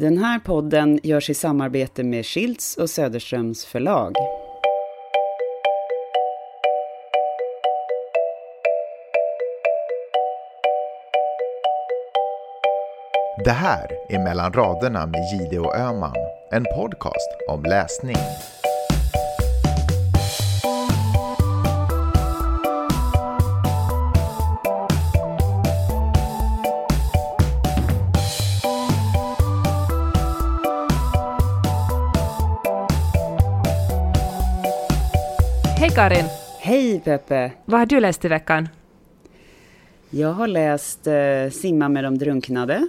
Den här podden görs i samarbete med Schilds och Söderströms förlag. Det här är Mellan raderna med Gide och Öman, en podcast om läsning. Hej Karin! Hej Peppe! Vad har du läst i veckan? Jag har läst eh, Simma med de drunknade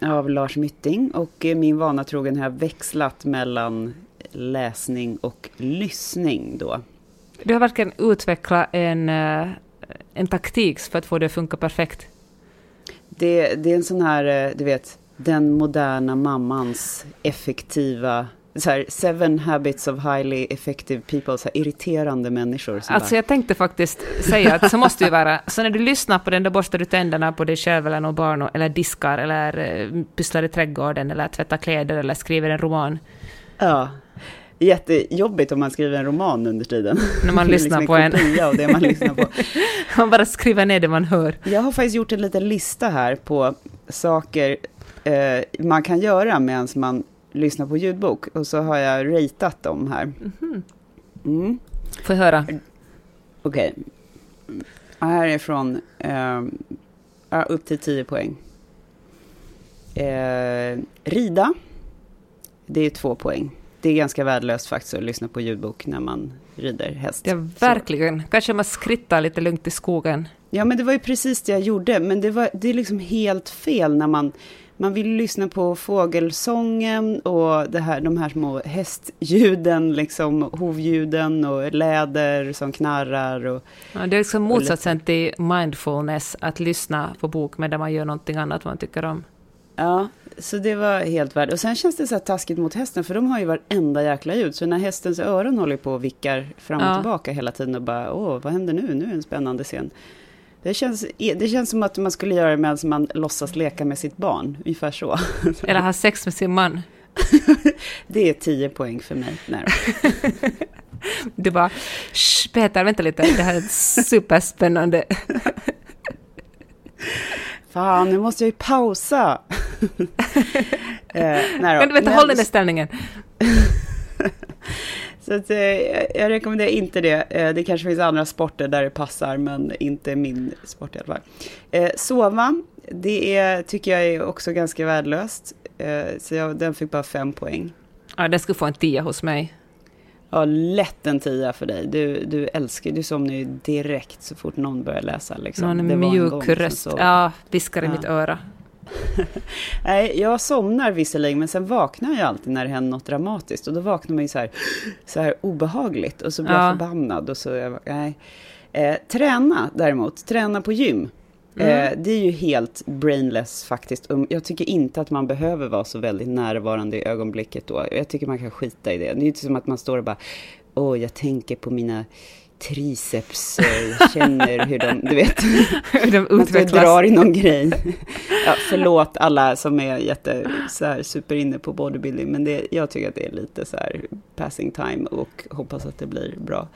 av Lars Mytting och eh, min vana trogen har jag växlat mellan läsning och lyssning då. Du har verkligen utvecklat en, eh, en taktik för att få det att funka perfekt. Det, det är en sån här, eh, du vet, den moderna mammans effektiva så här, seven habits of highly effective people, så här, irriterande människor. Alltså bara, jag tänkte faktiskt säga att så måste det ju vara. Så när du lyssnar på den, då borstar du tänderna på dig själv eller något barn, eller diskar, eller eh, pysslar i trädgården, eller tvättar kläder, eller skriver en roman. Ja. Jättejobbigt om man skriver en roman under tiden. När man är lyssnar liksom på en. av det man lyssnar på. Man bara skriver ner det man hör. Jag har faktiskt gjort en liten lista här på saker eh, man kan göra medan man lyssnar på ljudbok. Och så har jag ratat dem här. Mm. Får jag höra? Okej. Och Här är från ja, upp till 10 poäng. Eh, rida. Det är två poäng. Det är ganska värdelöst faktiskt att lyssna på ljudbok när man rider häst. Ja, verkligen. Kanske man skrittar lite lugnt i skogen. Ja, men det var ju precis det jag gjorde. Men det, var, det är liksom helt fel när man, man vill lyssna på fågelsången och det här, de här små hästljuden, liksom hovljuden och läder som knarrar. Och, Ja, det är liksom motsatsen till mindfulness, att lyssna på bok medan man gör någonting annat man tycker om. ja, så det var helt värd. Och sen känns det så här taskigt mot hästen, för de har ju varenda jäkla ljud. Så när hästens öron håller på och vickar fram och Ja. tillbaka hela tiden och bara, åh, vad händer nu? Nu är en spännande scen. Det känns, det känns som att man skulle göra det medan man låtsas leka med sitt barn, ungefär så. Eller ha sex med sin man. Det är 10 poäng för mig. Nej. Du bara, Peter, vänta lite, det här är superspännande. Fan, nu måste jag ju pausa. eh, nej då. Du vänta, Men- håll den där ställningen. Så att, eh, jag- rekommenderar inte det. Eh, det kanske finns andra sporter där det passar, men inte min sport i alla fall. Eh, sova, det är, tycker jag är också ganska värdelöst. Så jag, den fick bara fem poäng. Ja, den skulle få en tia hos mig. Ja, lätt en tia för dig. Du, du älskar, du somnar ju direkt så fort någon börjar läsa. Liksom. Någon mjuk röst. Ja, viskar i Ja. mitt öra. Nej, jag somnar visserligen, men sen vaknar jag alltid när det händer något dramatiskt. Och då vaknar man ju så här, så här obehagligt och så blir Ja. jag förbannad. Och så, jag, nej. Eh, träna däremot, träna på gym. Eh, det är ju helt brainless faktiskt. Jag tycker inte att man behöver vara så väldigt närvarande i ögonblicket då. Jag tycker man kan skita i det. Det är inte som att man står och bara, åh, jag tänker på mina triceps, eh, känner hur de, du vet. De står och utvecklas. drar i någon grej. Ja, förlåt alla som är jätte, så här, super inne på bodybuilding, men det, jag tycker att det är lite så här passing time och hoppas att det blir bra.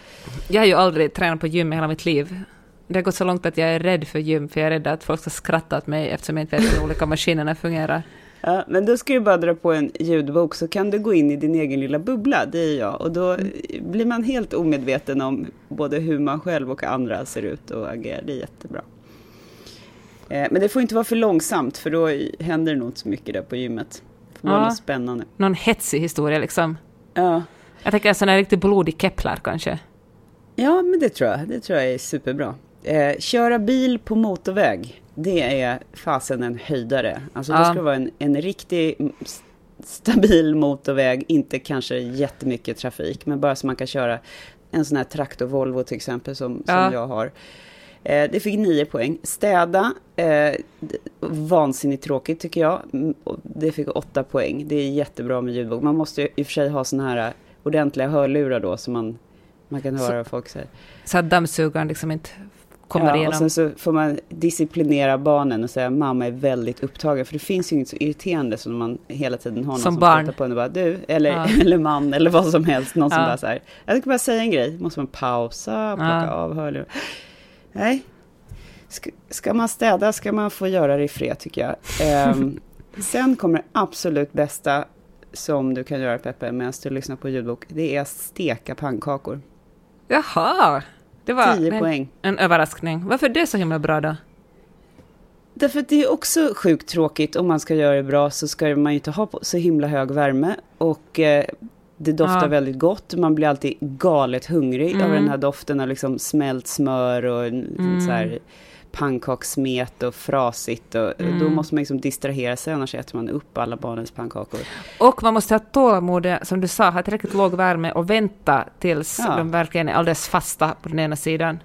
Jag har ju aldrig tränat på gym i hela mitt liv. Det har gått så långt att jag är rädd för gym, för jag är rädd att folk ska skratta åt mig eftersom jag inte vet hur de olika maskinerna fungerar. Ja, men då ska du bara dra på en ljudbok så kan du gå in i din egen lilla bubbla, det är jag. Och då blir man helt omedveten om både hur man själv och andra ser ut och agerar. Det är jättebra. Eh, men det får inte vara för långsamt för då händer det nog inte så mycket där på gymmet. Det får vara Ja. något spännande. Någon hetsig historia liksom. Ja. Jag tänker en sån här riktigt blodig Kepler kanske. ja, men det tror jag. Det tror jag är superbra. Eh, köra bil på motorväg, det är fasen en höjdare. Alltså det ska vara en, en riktig stabil motorväg, inte kanske jättemycket trafik, men bara så man kan köra en sån här traktor Volvo till exempel som, som Ja. jag har. Eh, det fick nio poäng. Städa, eh, vansinnigt tråkigt tycker jag. Det fick åtta poäng. Det är jättebra med ljudbok. Man måste ju i och för sig ha såna här ordentliga hörlurar då, så man, man kan höra vad folk säger. Så att dammsugaren liksom inte kommer Ja, och igenom. sen så får man disciplinera barnen och säga mamma är väldigt upptagen. För det finns ju inget så irriterande som man hela tiden har någon Som som, barn. på en och bara du, eller, Ja. eller man, eller vad som helst. Någon som Ja. bara så här, jag ska bara säga en grej, måste man pausa, plocka Ja. av hörlurar. Nej, ska, ska man städa ska man få göra det i fred tycker jag. Ehm, sen kommer det absolut bästa som du kan göra Peppe medan du lyssnar på ljudbok. Det är att steka pannkakor. Jaha! Det var 10 en, poäng. en överraskning. Varför är det så himla bra då? Därför att det är också sjukt tråkigt om man ska göra det bra så ska man ju inte ha så himla hög värme och eh, det doftar Ja. väldigt gott. Man blir alltid galet hungrig Mm. av den här doften av liksom smält smör och Mm. så här pannkakssmet och frasigt och Mm. då måste man liksom distrahera sig annars äter man upp alla barnens pannkakor. Och man måste ha tålamod, som du sa, ha tillräckligt låg värme och vänta tills Ja. de verkligen är alldeles fasta på den ena sidan.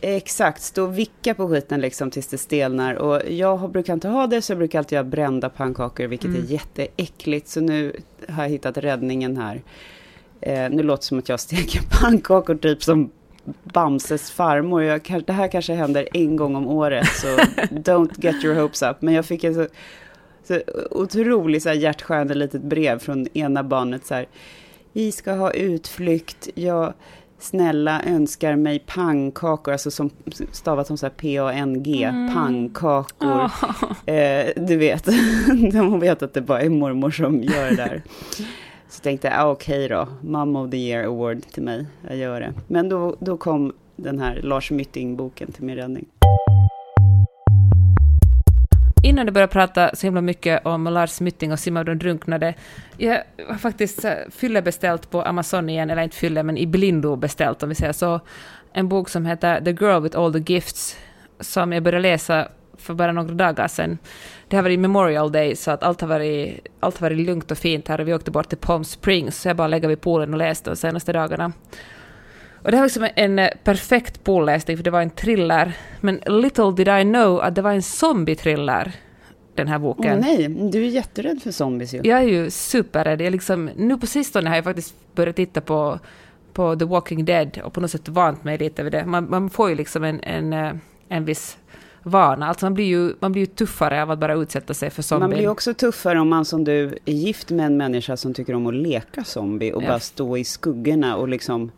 Exakt, stå och vicka på skiten liksom tills det stelnar. Och jag brukar inte ha det, så jag brukar alltid göra brända pannkakor, vilket Mm. är jätteäckligt. Så nu har jag hittat räddningen här. Eh, nu låter det som att jag steker pannkakor typ som Bamses farmor. Jag, det här kanske händer en gång om året, så don't get your hopes up. Men jag fick en så, så otroligt så här hjärtskärande litet brev från ena barnet så här. Vi ska ha utflykt, jag snälla önskar mig pannkakor, alltså som stavat som så här P-A-N-G, pannkakor. Eh, du vet, de vet att det bara är mormor som gör det där. Så tänkte jag, ah, okej då, Mom of the Year Award till mig, jag gör det. Men då, då kom den här Lars Mytting-boken till min räddning. Innan du började prata så himla mycket om Lars Mytting och Simma och de drunknade, jag har faktiskt eh, fyllebeställt på Amazon igen, eller inte fylle, men i blindo beställt om vi säger så, en bok som heter The Girl with All the Gifts, som jag började läsa för bara några dagar sedan. Det har varit Memorial Day, så att allt har varit, allt har varit lugnt och fint här vi åkte bort till Palm Springs, så jag bara lägger vid poolen och läste de senaste dagarna. Och det var liksom en eh, perfekt poolläsning, för det var en thriller. Men little did I know att det var en zombie-thriller, den här boken. nej, du är jätterädd för zombies ju. jag är ju superrädd. Jag liksom, nu på sistone har jag faktiskt börjat titta på, på The Walking Dead och på något sätt vant mig lite vid det. Man, man får ju liksom en, en, eh, en viss vana. Alltså man blir, ju, man blir ju tuffare av att bara utsätta sig för zombie. Man blir också tuffare om man som du är gift med en människa som tycker om att leka zombie och Ja. bara stå i skuggorna och liksom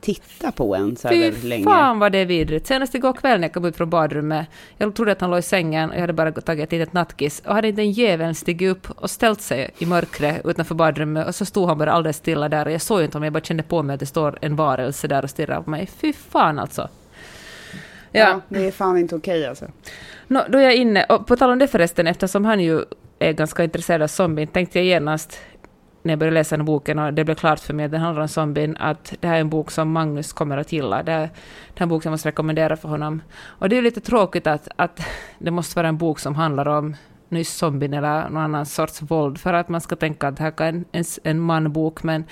titta på en så här väldigt Fy länge. fan vad det är vidrigt. Senast igår kväll när jag kom ut från badrummet, jag trodde att han låg i sängen och jag hade bara tagit ett litet nattkiss och hade inte en jävel stigit upp och ställt sig i mörkret utanför badrummet och så stod han bara alldeles stilla där och jag såg inte om jag bara kände på mig att det står en varelse där och stirrar på mig. Fy fan alltså. Ja. Det är fan inte okej alltså. Nå, då är jag inne, och på tal om det förresten, eftersom han ju är ganska intresserad av zombien, tänkte jag genast när jag började läsa den här boken och det blev klart för mig att den handlar om zombien, att det här är en bok som Magnus kommer att gilla. Det är, det är en bok som jag måste rekommendera för honom. Och det är ju lite tråkigt att, att det måste vara en bok som handlar om nyss zombien eller någon annan sorts våld, för att man ska tänka att det här kan en, en, en manbok, men,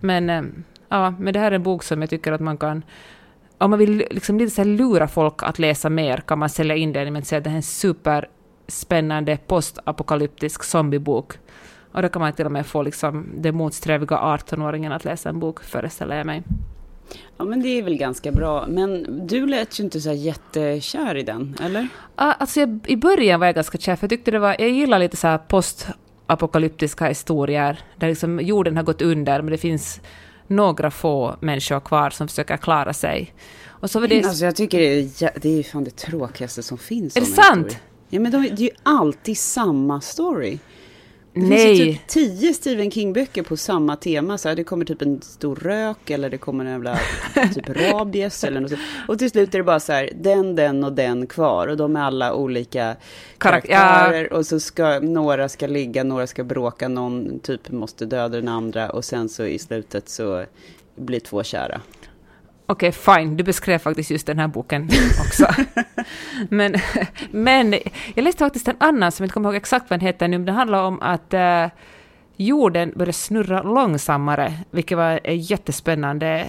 men, eh, ja, men det här är en bok som jag tycker att man kan om man vill liksom lite så lura folk att läsa mer kan man sälja in den genom att säga att det här är en superspännande postapokalyptisk zombiebok. Och då kan man till och med få liksom den motsträviga 18-åringen att läsa en bok, föreställer jag mig. Ja men det är väl ganska bra. Men du lät ju inte så jättekär i den, eller? Ah, Alltså jag, I början var jag ganska kär, för jag tyckte det var... Jag gillar lite så här postapokalyptiska historier, där liksom jorden har gått under, men det finns några få människor kvar som försöker klara sig. Och så var det... Alltså jag tycker det är, det är fan det tråkigaste som finns. Är det sant? Ja men de, det är ju alltid samma story. Det Nej. finns ju typ tio Stephen King-böcker på samma tema. Så här, det kommer typ en stor rök eller det kommer en jävla typ rabies eller något sånt. Och till slut är det bara så här, den, den och den kvar. Och de är alla olika Karak- karaktärer. Och så ska några ska ligga, några ska bråka, någon typ måste döda den andra. Och sen så i slutet så blir två kära. Okej, fine, du beskrev faktiskt just den här boken också. men, men jag läste faktiskt en annan som jag inte kommer ihåg exakt vad den heter nu, men det handlar om att eh, jorden börjar snurra långsammare, vilket var en jättespännande,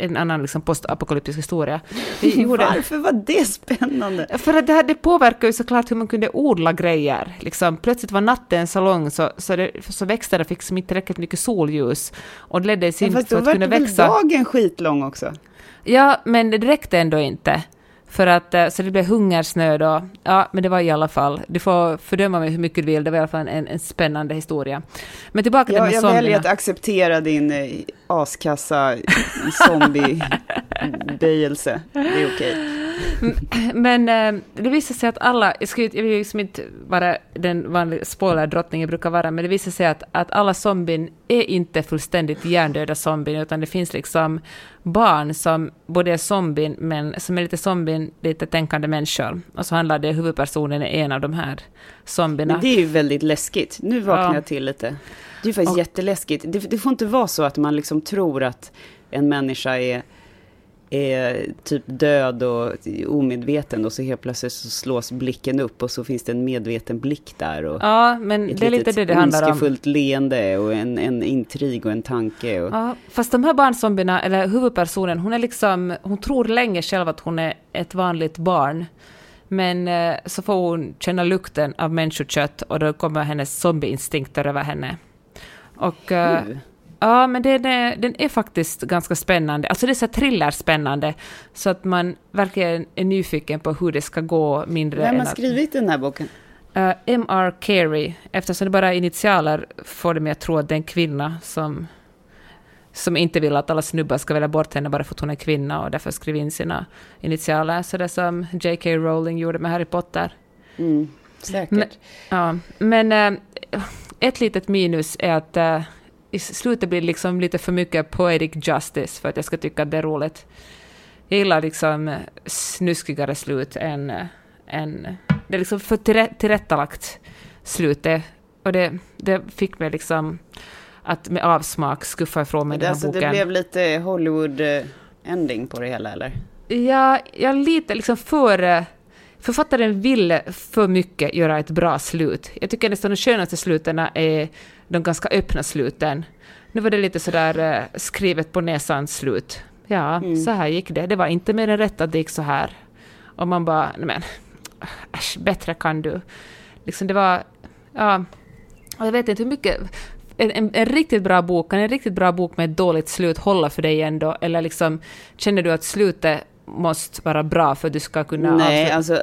en annan liksom postapokalyptisk historia. Jorden, Varför var det spännande? för att det, här, det påverkar ju såklart hur man kunde odla grejer. Liksom, plötsligt var natten så lång så, så, det, så växterna fick som inte tillräckligt mycket solljus. Och det ledde i sin Ja, fast för då att kunna det väl växa. dagen skitlång också? Ja, men det räckte ändå inte. För att, eh, så det blev hungersnöd och, ja, men det var i alla fall, du får fördöma mig hur mycket du vill, det var i alla fall en, en spännande historia. Men tillbaka till Jag, de jag väljer att acceptera din eh, askassa zombie-böjelse. Det är okej. Men eh, det visade sig att alla, jag, ska, jag vill liksom inte vara den vanliga spoilerdrottningen brukar vara, men det visade sig att, att alla zombien är inte fullständigt hjärndöda zombien, utan det finns liksom barn som både är zombien, men som är lite zombien, lite tänkande människor. Och så handlar det, huvudpersonen är en av de här zombierna. Men det är ju väldigt läskigt. Nu vaknar Ja. jag till lite. Det är faktiskt Och- jätteläskigt. Det, det får inte vara så att man liksom tror att en människa är, är typ död och omedveten och så helt plötsligt så slås blicken upp och så finns det en medveten blick där. Och Ja, men ett det är lite litet det det handlar om. ondskefullt leende och en, en intrig och en tanke. Och, Ja, fast de här barnzombierna, eller huvudpersonen, hon är liksom, hon tror länge själv att hon är ett vanligt barn. Men eh, så får hon känna lukten av människokött och då kommer hennes zombieinstinkter över henne. Och eh, Uh. ja, men den är, den är faktiskt ganska spännande. Alltså det är så thrillerspännande, så att man verkligen är nyfiken på hur det ska gå mindre Vem har att... skrivit den här boken? Uh, M.R. Carey, eftersom det bara är initialer får det mig att tro att det är en kvinna som, som inte vill att alla snubbar ska välja bort henne bara för att hon är kvinna och därför skriver in sina initialer. Så det som J.K. Rowling gjorde med Harry Potter. Mm, säkert. Men- Ja, men eh, ett litet minus är att eh, i slutet blir det liksom lite för mycket poetic justice för att jag ska tycka att det är roligt. Jag gillar liksom eh, snuskigare slut än, eh, än... Det är liksom för tillrä- tillrättalagt slut. Det, och det, det fick mig liksom att med avsmak skuffa ifrån mig det, den här alltså, det boken. blev lite Hollywood-ending på det hela, eller? Ja, jag lite liksom för... Författaren ville för mycket göra ett bra slut. Jag tycker nästan de skönaste sluten är de ganska öppna sluten. Nu var det lite sådär eh, skrivet på näsan slut. Ja, Mm. så här gick det. Det var inte mer än rätt att det gick så här. Och man bara, nej men, äsch, bättre kan du. Liksom det var, ja, jag vet inte hur mycket... En, en, en riktigt bra bok, kan en riktigt bra bok med ett dåligt slut hålla för dig ändå? Eller liksom, känner du att slutet måste vara bra för att du ska kunna... Nej, alltså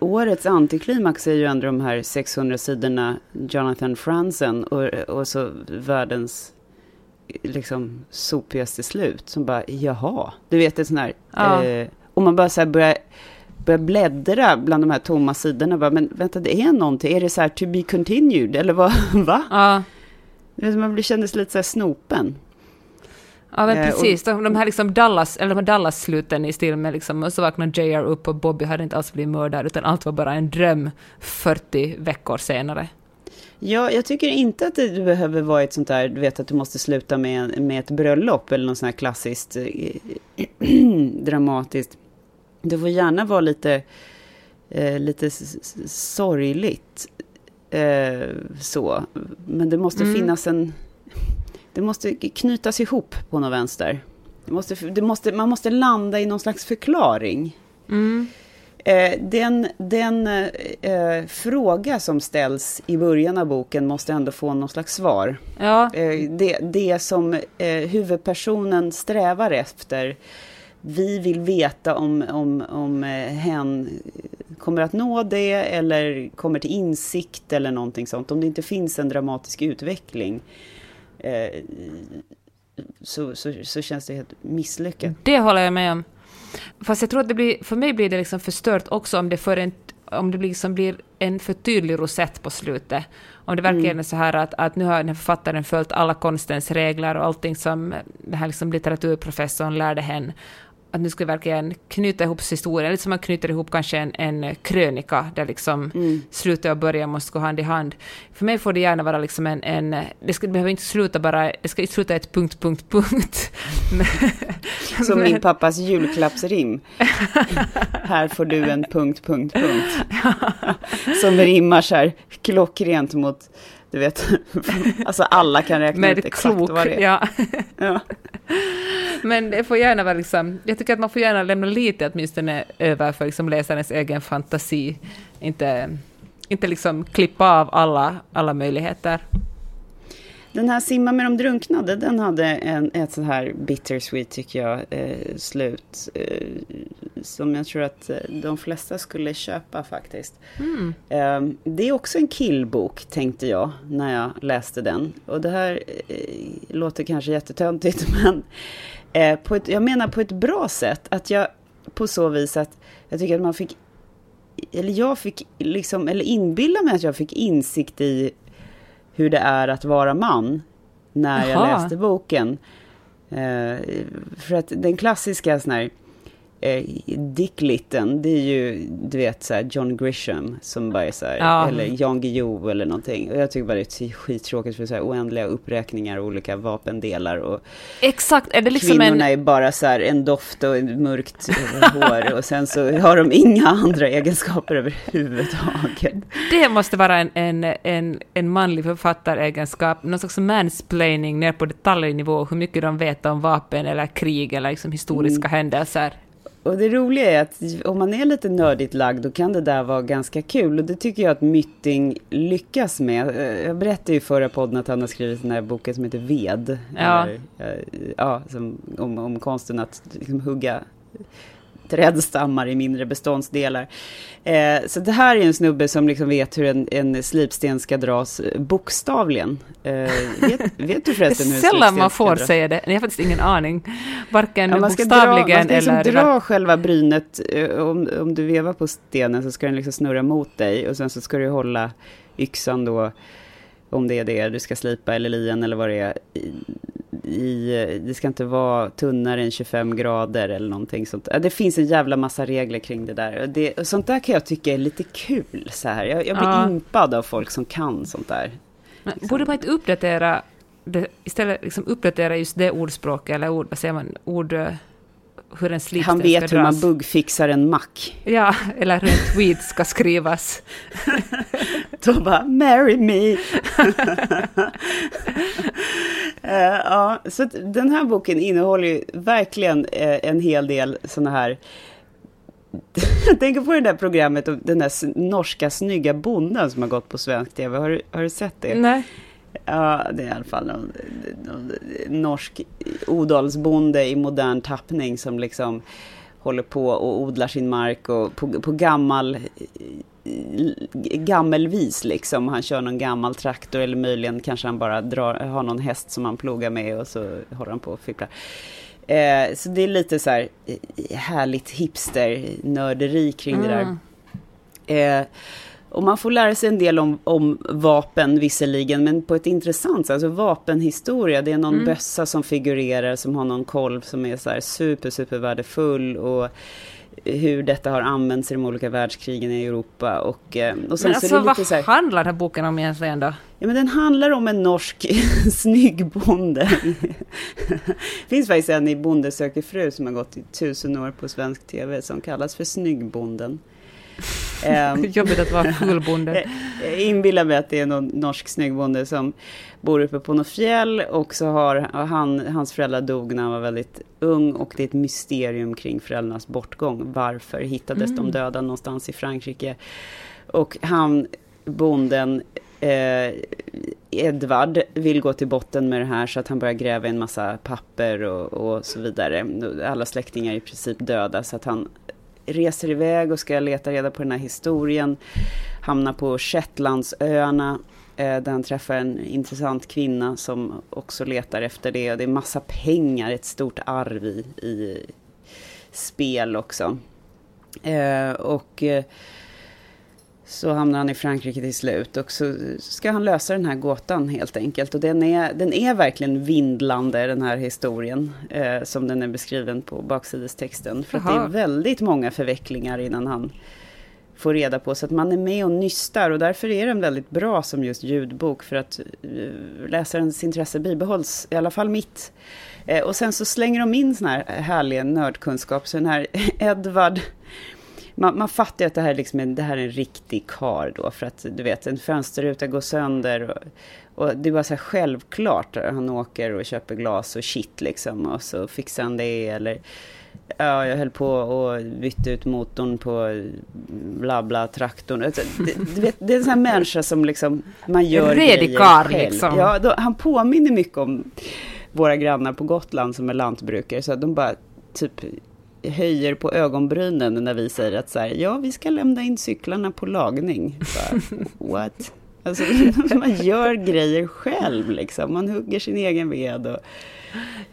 årets antiklimax är ju ändå de här 600 sidorna Jonathan Franzen och, och så världens liksom sopigaste slut som bara, jaha, du vet ett sånt här, Ja. eh, och man bara så här börjar, börjar bläddra bland de här tomma sidorna, bara, men vänta, det är någonting, är det så här to be continued, eller vad, va? Ja, Man blir kändes lite så här snopen. Ja men Eh, och- precis. De, de här liksom Dallas, eller de här Dallas-sluten i stil med liksom, och så vaknar JR upp och Bobby hade inte alls blivit mördad, utan allt var bara en dröm 40 veckor senare. Ja, jag tycker inte att det behöver vara ett sånt där, du vet att du måste sluta med, med ett bröllop eller något sånt här klassiskt eh, dramatiskt. Det får gärna vara lite, eh, lite sorgligt eh, så. Men det måste Mm. finnas en, det måste knytas ihop på något vänster. Det måste, det måste, man måste landa i någon slags förklaring. Mm. Eh, den den eh, fråga som ställs i början av boken måste ändå få någon slags svar. Ja, Eh, det, det som eh, huvudpersonen strävar efter. Vi vill veta om, om, om eh, hen kommer att nå det eller kommer till insikt eller någonting sånt. Om det inte finns en dramatisk utveckling. Eh, så, så, så känns det helt misslyckat. Det håller jag med om. Fast jag tror att det blir, för mig blir det liksom förstört också om det, för en, om det liksom blir en för tydlig rosett på slutet. Om det verkligen mm. är så här att, att nu har den här författaren följt alla konstens regler och allting som den här liksom litteraturprofessorn lärde henne att nu ska vi verkligen knyta ihop historien, lite som man knyter ihop kanske en, en krönika, där liksom mm. slutet och början måste gå hand i hand. För mig får det gärna vara liksom en, en det, ska, det behöver inte sluta bara, det ska inte sluta ett punkt, punkt, punkt. som men, min pappas julklappsrim. här får du en punkt, punkt, punkt. som rimmar så här klockrent mot du vet, alltså alla kan räkna Med ut exakt klok, vad det är. Ja. ja. Men det får gärna vara liksom, jag tycker att man får gärna lämna lite åtminstone över för liksom läsarens egen fantasi. Inte, inte liksom klippa av alla, alla möjligheter. Den här Simma med de drunknade, den hade en, ett så här bittersweet, tycker jag, eh, slut. Eh, som jag tror att eh, de flesta skulle köpa faktiskt. Mm. Eh, det är också en killbok, tänkte jag, när jag läste den. Och det här eh, låter kanske jättetöntigt, men eh, på ett, jag menar på ett bra sätt. Att jag, på så vis att jag tycker att man fick eller jag fick liksom, eller inbilla mig att jag fick insikt i hur det är att vara man när jag läste boken. Eh, för att den klassiska sån här eh, Dick Litton, det är ju, du vet, så John Grisham som bara är så här, ja. eller Jan Guillou eller någonting. Och jag tycker bara det är skittråkigt för så här oändliga uppräkningar och olika vapendelar. Och Exakt, är det liksom kvinnorna en... är bara så här en doft och mörkt hår och sen så har de inga andra egenskaper överhuvudtaget. Det måste vara en, en, en, en manlig författaregenskap, någon slags mansplaining ner på detaljnivå, hur mycket de vet om vapen eller krig eller liksom historiska mm. händelser. Och det roliga är att om man är lite nördigt lagd då kan det där vara ganska kul. Och det tycker jag att Mytting lyckas med. Eh, jag berättade ju i förra podden att han har skrivit den här boken som heter Ved. Ja. Eller, eh, ja, som, om, om konsten att liksom, hugga trädstammar i mindre beståndsdelar. Eh, så det här är en snubbe som liksom vet hur en, en slipsten ska dras bokstavligen. Eh, vet, vet, du förresten hur en Sällan man får säga det. Jag har faktiskt ingen aning. Varken ja, man bokstavligen dra, man ska liksom eller... dra själva brynet. Eh, om, om du vevar på stenen så ska den liksom snurra mot dig och sen så ska du hålla yxan då om det är det du ska slipa eller lien eller vad det är i, det ska inte vara tunnare än 25 grader eller någonting sånt. Det finns en jävla massa regler kring det där. Och det, sånt där kan jag tycka är lite kul så här. Jag, jag blir ja. impad av folk som kan sånt där. Men, borde man inte uppdatera, det, istället liksom uppdatera just det ordspråket, eller ord, vad säger man, ord hur en slipsten Han vet hur man buggfixar en mack. Ja, eller hur en tweet ska skrivas. Då bara, marry me. uh, ja, så den här boken innehåller ju verkligen uh, en hel del sådana här jag tänker på det där programmet om den där norska snygga bonden som har gått på svensk tv. Har har du sett det? Nej. Ja, det är i alla fall någon, någon norsk odalsbonde i modern tappning som liksom håller på och odlar sin mark och på, på gammal gammelvis liksom. Han kör någon gammal traktor eller möjligen kanske han bara drar, har någon häst som han plogar med och så håller han på och fipplar. Eh, så det är lite så här eh, härligt hipster-nörderi kring mm. det där. Mm. Eh, och man får lära sig en del om, om vapen visserligen, men på ett intressant sätt. Alltså vapenhistoria, det är någon mm. bössa som figurerar, som har någon kolv som är så här super, super värdefull. Och hur detta har använts i de olika världskrigen i Europa. Och, eh, och sen men alltså, så är det lite vad här, handlar den här boken om egentligen då? Ja, men den handlar om en norsk snygg bonde. det finns faktiskt en i Bonde söker fru som har gått i tusen år på svensk tv som kallas för Snyggbonden. Ehm, Jobbigt att vara fullbonde. Jag inbillar mig att det är någon norsk snyggbonde som bor uppe på något fjäll och så har han, hans föräldrar dog när han var väldigt ung och det är ett mysterium kring föräldrarnas bortgång. Varför hittades mm. de döda någonstans i Frankrike? Och han, bonden, eh, Edvard vill gå till botten med det här så att han börjar gräva en massa papper och, och så vidare. Alla släktingar är i princip döda så att han reser iväg och ska leta reda på den här historien. Hamnar på Shetlandsöarna eh, där han träffar en intressant kvinna som också letar efter det. Och det är massa pengar, ett stort arv i, i spel också. Eh, och eh, så hamnar han i Frankrike till slut och så ska han lösa den här gåtan helt enkelt. Och den är, den är verkligen vindlande den här historien eh, som den är beskriven på baksidestexten. För det är väldigt många förvecklingar innan han får reda på. Så att man är med och nystar och därför är den väldigt bra som just ljudbok för att eh, läsarens intresse bibehålls, i alla fall mitt. Eh, och sen så slänger de in sån här härlig nördkunskap. Så den här Edvard man, man fattar ju att det här, liksom är, det här är en riktig kar då, för att du vet, en fönsterruta går sönder. Och, och det var så här självklart, han åker och köper glas och shit liksom, och så fixar han det, eller Ja, jag höll på och bytte ut motorn på bla bla traktorn. Alltså, det, du vet, det är en sån här människa som liksom, man gör Redig grejer själv. Liksom. Ja, då, han påminner mycket om våra grannar på Gotland som är lantbrukare. Så de bara typ höjer på ögonbrynen när vi säger att så här, ja, vi ska lämna in cyklarna på lagning. Bara, What? Alltså, man gör grejer själv liksom. Man hugger sin egen ved och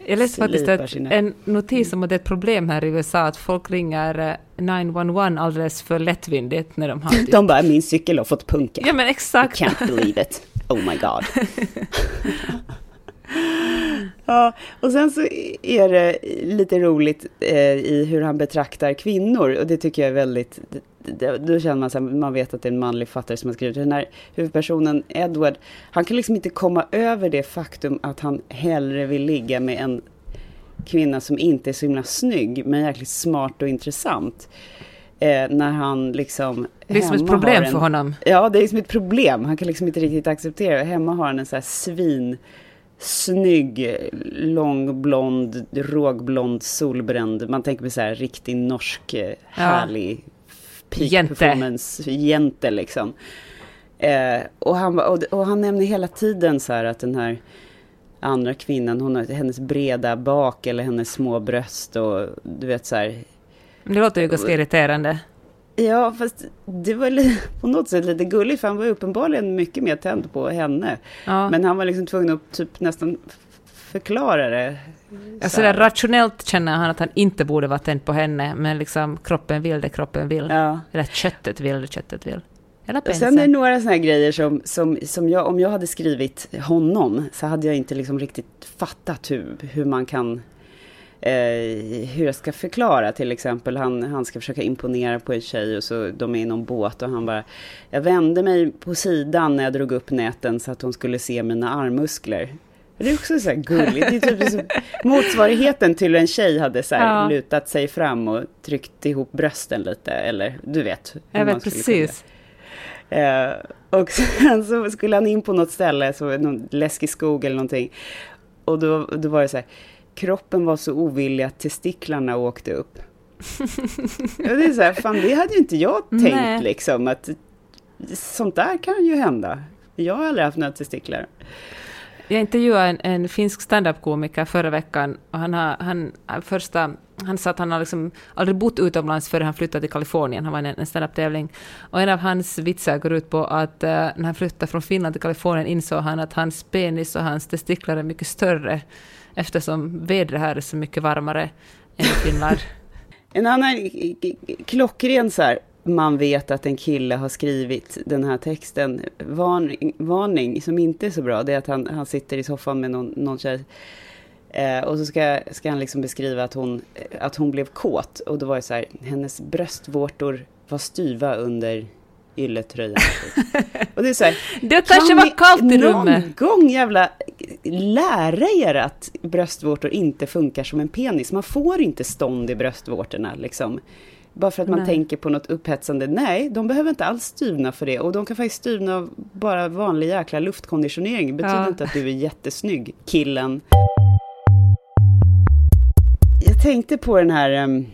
Jag läste faktiskt ett, sina... en notis om att det är ett problem här i USA att folk ringer 911 eh, alldeles för lättvindigt när de har... Typ... De bara, min cykel har fått punka. Ja men exakt. I can't believe it. Oh my god. Ja, och sen så är det lite roligt eh, i hur han betraktar kvinnor och det tycker jag är väldigt, då känner man så man vet att det är en manlig fattare som har skrivit Den här huvudpersonen Edward, han kan liksom inte komma över det faktum att han hellre vill ligga med en kvinna som inte är så himla snygg men jäkligt smart och intressant. Eh, när han liksom... Det är som ett problem en, för honom. Ja, det är som ett problem. Han kan liksom inte riktigt acceptera det. Hemma har han en så här svin snygg, lång, blond, rågblond, solbränd. Man tänker på så här riktig norsk, eh, härlig peak jente. performance jente liksom. Eh, och, han, och, och, han nämner hela tiden så här att den här andra kvinnan, hon har hennes breda bak eller hennes små bröst och du vet så här. Det låter ju ganska irriterande. Ja, fast det var på något sätt lite gulligt, för han var uppenbarligen mycket mer tänd på henne. Ja. Men han var liksom tvungen att typ nästan förklara det. Alltså där rationellt känner han att han inte borde vara tänd på henne, men liksom kroppen vill det kroppen vill. Ja. Eller köttet vill det köttet vill. Sen är det några sådana här grejer som, som, som jag, om jag hade skrivit honom, så hade jag inte liksom riktigt fattat hur, hur man kan eh, hur jag ska förklara till exempel. Han, han ska försöka imponera på en tjej och så de är i någon båt och han bara. Jag vände mig på sidan när jag drog upp näten så att hon skulle se mina armmuskler. Det är också så här gulligt. Det är typ så, motsvarigheten till en tjej hade så ja. lutat sig fram och tryckt ihop brösten lite. Eller du vet. Jag vet precis. Eh, och sen så skulle han in på något ställe, så någon läskig skog eller någonting. Och då, då var det så här kroppen var så ovillig att testiklarna åkte upp. det är så här, fan det hade ju inte jag tänkt Nej. liksom, att sånt där kan ju hända. Jag har aldrig haft några testiklar. Jag intervjuade en, en finsk standup-komiker förra veckan och han, har, han, första, han sa att han har liksom aldrig bott utomlands förrän han flyttade till Kalifornien. Han var en, en standup-tävling. Och en av hans vitsar går ut på att uh, när han flyttade från Finland till Kalifornien insåg han att hans penis och hans testiklar är mycket större eftersom vädret här är så mycket varmare än i Finland. en annan klockren så här, man vet att en kille har skrivit den här texten, varning, varning som inte är så bra, det är att han, han sitter i soffan med någon, någon tjej Eh, och så ska, ska han liksom beskriva att hon, att hon blev kåt. Och då var det så här, hennes bröstvårtor var styva under ylletröjan. och det är så här, det kanske var kallt i rummet. Någon gång jävla lära er att bröstvårtor inte funkar som en penis. Man får inte stånd i bröstvårtorna liksom. Bara för att man Nej. tänker på något upphetsande. Nej, de behöver inte alls styvna för det. Och de kan faktiskt styvna av bara vanlig jäkla luftkonditionering. Det betyder ja. inte att du är jättesnygg, killen. Jag tänkte på den här, ehm,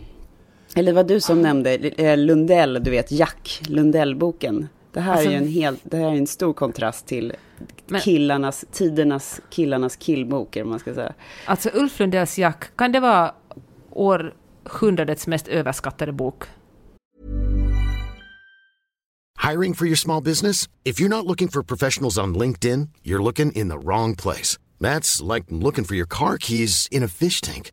eller vad du som nämnde, eh, Lundell, du vet, Jack Lundell-boken. Det här, alltså, är, en hel, det här är alltså- en stor kontrast till men, killarnas, tidernas killarnas killbok, man ska säga. Alltså Ulf Lundells Jack, kan det vara århundradets mest överskattade bok? Hiring for your small business? If you're not looking for professionals on LinkedIn, you're looking in the wrong place. That's like looking for your car keys in a fish tank.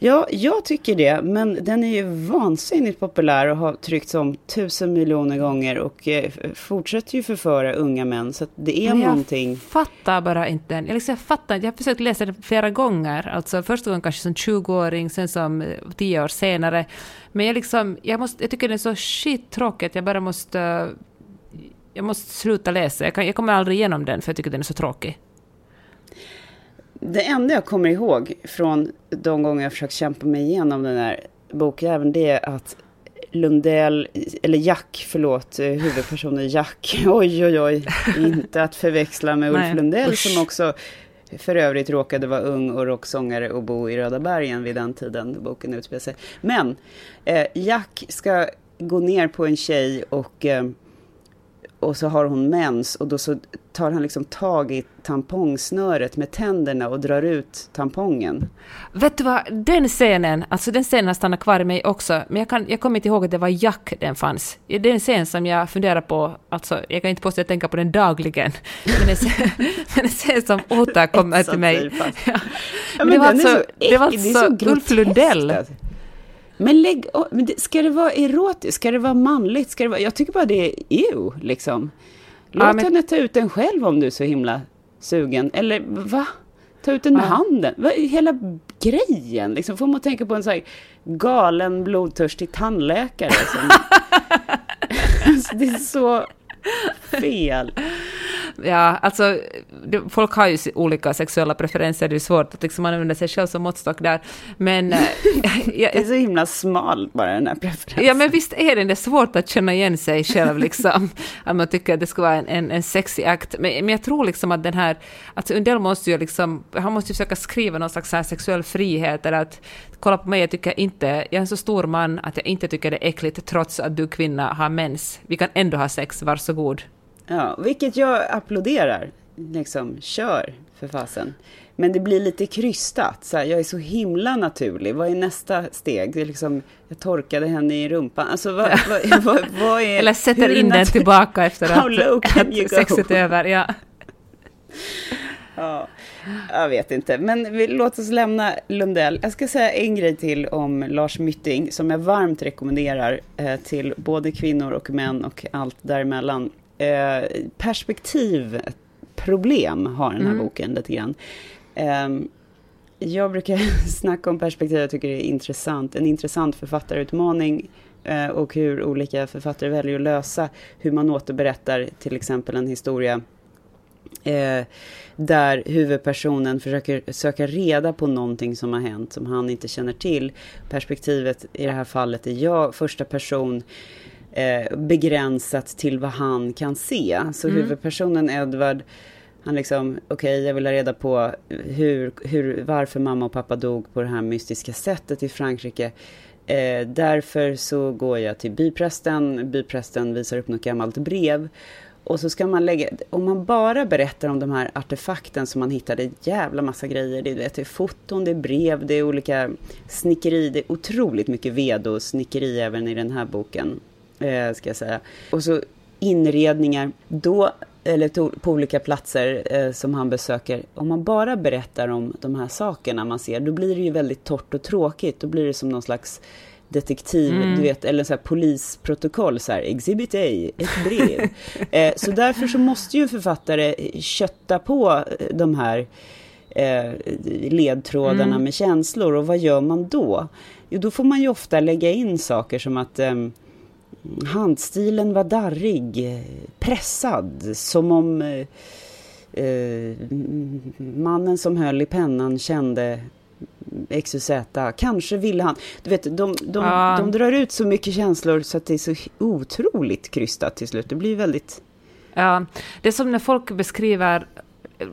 Ja, jag tycker det, men den är ju vansinnigt populär och har tryckts om tusen miljoner gånger och eh, fortsätter ju förföra unga män, så att det är Men jag någonting. fattar bara inte den. Jag, liksom, jag fattar inte. Jag har försökt läsa den flera gånger. Alltså första gången kanske som 20-åring, sen som eh, 10 år senare. Men jag, liksom, jag, måste, jag tycker det är så skittråkigt. Jag bara måste... Jag måste sluta läsa. Jag, kan, jag kommer aldrig igenom den, för jag tycker den är så tråkig. Det enda jag kommer ihåg från de gånger jag försökt kämpa mig igenom den här bokjäveln, det är att Lundell, eller Jack, förlåt, eh, huvudpersonen Jack, oj oj oj, inte att förväxla med Ulf Nej, Lundell usch. som också för övrigt råkade vara ung och rocksångare och bo i Röda bergen vid den tiden boken utspelar sig. Men eh, Jack ska gå ner på en tjej och eh, och så har hon mens och då så tar han liksom tag i tampongsnöret med tänderna och drar ut tampongen. Vet du vad, den scenen, alltså den scenen har stannat kvar i mig också, men jag, kan, jag kommer inte ihåg att det var Jack den fanns. Det är en scen som jag funderar på, alltså jag kan inte påstå att jag tänker på den dagligen, men en scen, men en scen som återkommer till mig. Ja. Ja, det var alltså, så det var alltså så Ulf Lundell. Men lägg, ska det vara erotiskt? Ska det vara manligt? Ska det vara, jag tycker bara det är ew, liksom. Låt Ja, men- henne ta ut den själv om du är så himla sugen. Eller va? Ta ut den med Ja. handen. Va, hela grejen, liksom. Får man tänka på en sån här galen blodtörstig tandläkare. Som... Alltså, det är så fel. Ja, alltså folk har ju olika sexuella preferenser, det är svårt att liksom använda sig själv som måttstock där. Men, eh, jag, Det är så himla smalt bara den här preferensen. Ja, men visst är det, det är svårt att känna igen sig själv, liksom. att man tycker att det ska vara en, en, en sexig akt. Men, men jag tror liksom att den här, att Undell måste ju liksom, han måste ju försöka skriva någon slags här sexuell frihet, eller att kolla på mig, jag tycker inte, jag är en så stor man att jag inte tycker det är äckligt, trots att du kvinna har mens. Vi kan ändå ha sex, varsågod. Ja, vilket jag applåderar. Liksom, kör för fasen. Men det blir lite krystat. Så här, jag är så himla naturlig. Vad är nästa steg? Det är liksom, jag torkade henne i rumpan. Alltså, vad, vad, vad, vad är... Eller sätter in den tillbaka efter att, att sexet är över. Ja. Ja, jag vet inte. Men vi, låt oss lämna Lundell. Jag ska säga en grej till om Lars Mytting som jag varmt rekommenderar eh, till både kvinnor och män och allt däremellan. Eh, perspektivproblem har den här Mm. boken lite grann. Eh, jag brukar snacka om perspektiv, jag tycker det är intressant. En intressant författarutmaning eh, och hur olika författare väljer att lösa hur man återberättar till exempel en historia eh, där huvudpersonen försöker söka reda på någonting som har hänt som han inte känner till. Perspektivet i det här fallet är jag, första person, eh, begränsat till vad han kan se. Så huvudpersonen Edward, han liksom, okej, jag vill ha reda på hur, hur, varför mamma och pappa dog på det här mystiska sättet i Frankrike. Eh, därför så går jag till byprästen, byprästen visar upp något gammalt brev och så ska man lägga, om man bara berättar om de här artefakten som man hittade, en jävla massa grejer. Det, vet, det är foton, det är brev, det är olika snickeri, det är otroligt mycket ved och snickeri även i den här boken. Eh, ska jag säga. Och så inredningar, då, eller på olika platser eh, som han besöker. Om man bara berättar om de här sakerna man ser, då blir det ju väldigt torrt och tråkigt. Då blir det som någon slags detektiv, mm. du vet, eller så här polisprotokoll, så här, Exhibit A, ett brev. eh, så därför så måste ju författare kötta på de här eh, ledtrådarna mm. med känslor. Och vad gör man då? Jo, då får man ju ofta lägga in saker som att eh, handstilen var darrig, pressad, som om eh, eh mannen som höll i pennan kände XYZ, kanske vill han... Du vet, de, de, ja. de drar ut så mycket känslor så att det är så otroligt krystat till slut. Det blir väldigt... Ja, det är som när folk beskriver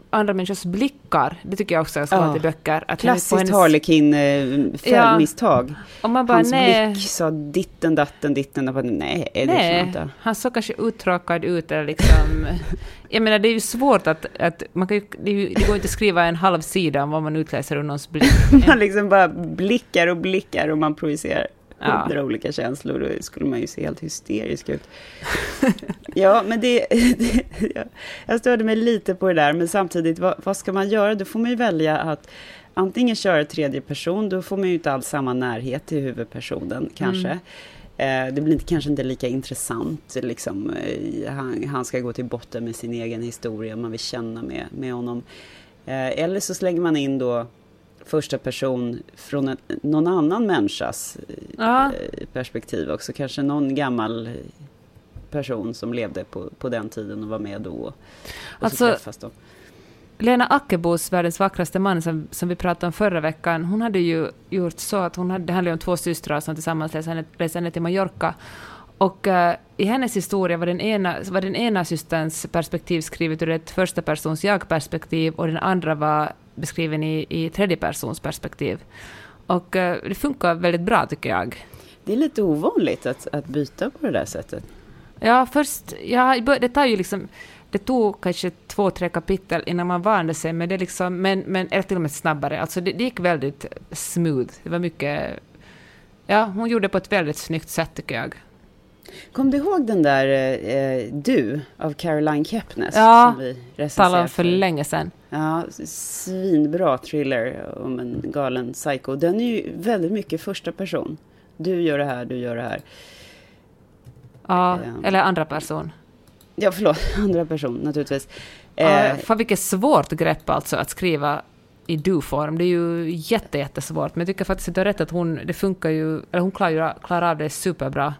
andra människors blickar. Det tycker jag också ska ja. vara till böcker. Att Klassiskt hennes... Harlequin-fällmisstag. Ja. Hans nej. blick sa ditten datten ditten. Och bara, nej, det nej. inte. Han såg kanske uttråkad ut. Eller liksom, jag menar, det är ju svårt att... att man kan ju, det, ju, det går inte att skriva en halv sida om vad man utläser ur någons blick. man liksom bara blickar och blickar och man projicerar hundra ja. olika känslor, då skulle man ju se helt hysterisk ut. ja, men det, det, Jag störde mig lite på det där, men samtidigt, vad, vad, ska man göra? Då får man ju välja att antingen köra tredje person, då får man ju inte alls samma närhet till huvudpersonen kanske. Mm. Eh, det blir inte, kanske inte lika intressant, liksom, eh, han, han, ska gå till botten med sin egen historia, man vill känna med, med honom. Eh, eller så slänger man in då första person från en, någon annan människas ja. Eh, perspektiv också. Kanske någon gammal person som levde på, på den tiden och var med då. Och alltså, så Lena Ackebos, Världens vackraste man, som, som vi pratade om förra veckan, hon hade ju gjort så att hon hade, det handlade om två systrar som tillsammans reste henne till Mallorca. Och uh, i hennes historia var den, ena, var den ena systerns perspektiv skrivet ur ett första persons jag-perspektiv och den andra var beskriven i, i perspektiv. Och uh, det funkar väldigt bra tycker jag. Det är lite ovanligt att, att byta på det där sättet. Ja, först, ja, det tar ju liksom, det tog kanske två, tre kapitel innan man vande sig, men det liksom, men, men, eller till och med snabbare. Alltså det, det gick väldigt smooth. Det var mycket, ja, hon gjorde det på ett väldigt snyggt sätt tycker jag. Kom du ihåg den där eh, Du av Caroline Kepnes? Ja, talade om för länge sedan. Ja, svinbra thriller om en galen psycho. Den är ju väldigt mycket första person. Du gör det här, du gör det här. Ja, um, eller andra person. Ja, förlåt, andra person naturligtvis. Ja, uh, fan vilket svårt grepp alltså att skriva i du-form. Det är ju jätte, jättesvårt. Men jag tycker faktiskt att du har rätt att hon, det funkar ju, eller hon klarar, klarar av det superbra.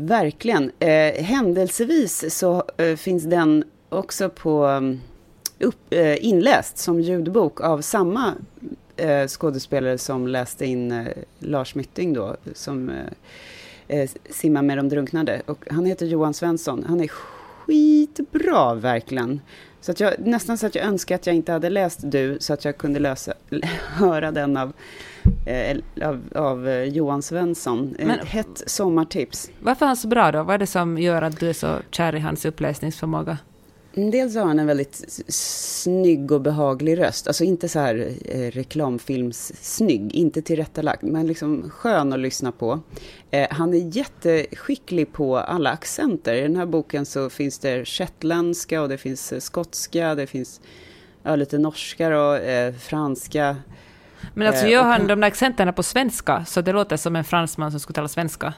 Verkligen. Eh, händelsevis så eh, finns den också på mm, upp, eh, inläst som ljudbok av samma eh, skådespelare som läste in eh, Lars Mytting då, som eh, eh, simmar med de drunknade. Och han heter Johan Svensson. Han är skitbra verkligen. Så att jag, nästan så att jag önskar att jag inte hade läst Du, så att jag kunde lösa, höra den av, av, av eh, Johan Svensson. Men, Ett hett sommartips. Varför är han så bra då? Vad är det som gör att du är så kär i hans uppläsningsförmåga? Dels har han en väldigt snygg och behaglig röst. Alltså inte så här eh, reklamfilms-snygg, inte tillrättalagd, men liksom skön att lyssna på. Eh, han är jätteskicklig på alla accenter. I den här boken så finns det shetländska och det finns eh, skotska, det finns ja, lite norska och eh, franska. Men alltså gör han de där accenterna på svenska, så det låter som en fransman som skulle tala svenska?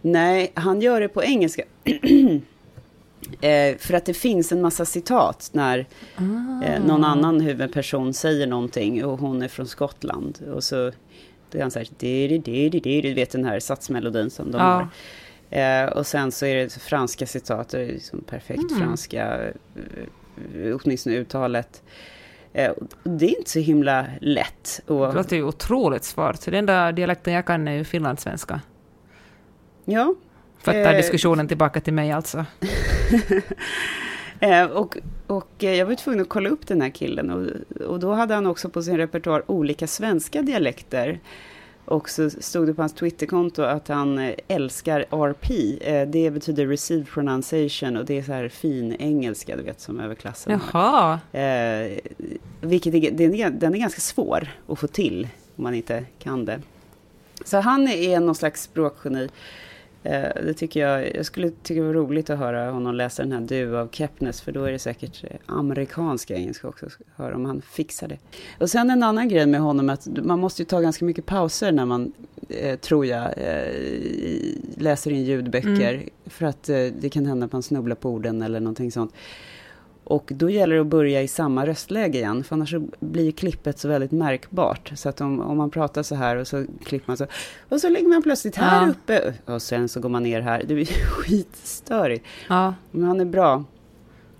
Nej, han gör det på engelska. Eh, för att det finns en massa citat när ah. eh, någon annan huvudperson säger någonting och hon är från Skottland. Och så då är han så här, du vet den här satsmelodin som de ah. har. Eh, och sen så är det franska citat, det är liksom perfekt mm. franska, eh, åtminstone uttalet. Eh, det är inte så himla lätt. Det låter ju otroligt svårt. Den enda dialekten jag kan är ju finlandssvenska. Ja, för att ta eh, diskussionen tillbaka till mig alltså. Eh, och, och eh, jag var tvungen att kolla upp den här killen och, och då hade han också på sin repertoar olika svenska dialekter. Och så stod det på hans Twitterkonto att han eh, älskar RP. Eh, det betyder Received Pronunciation och det är så här fin engelska, du vet, som överklassen Jaha. Eh, vilket är, den, är, den är ganska svår att få till om man inte kan det. Så han är någon slags språkgeni. Eh, det tycker jag, jag skulle tycka det var roligt att höra honom läsa den här Du av Kepnes, för då är det säkert eh, amerikanska engelska också, höra om han fixar det. Och sen en annan grej med honom, att man måste ju ta ganska mycket pauser när man, eh, tror jag, eh, läser in ljudböcker, mm. för att eh, det kan hända att man snubblar på orden eller någonting sånt. Och då gäller det att börja i samma röstläge igen, för annars blir klippet så väldigt märkbart. Så att om, om man pratar så här och så klipper man så, och så ligger man plötsligt här ja. uppe, och sen så går man ner här. Det blir skitstörigt. Ja. Men han är bra.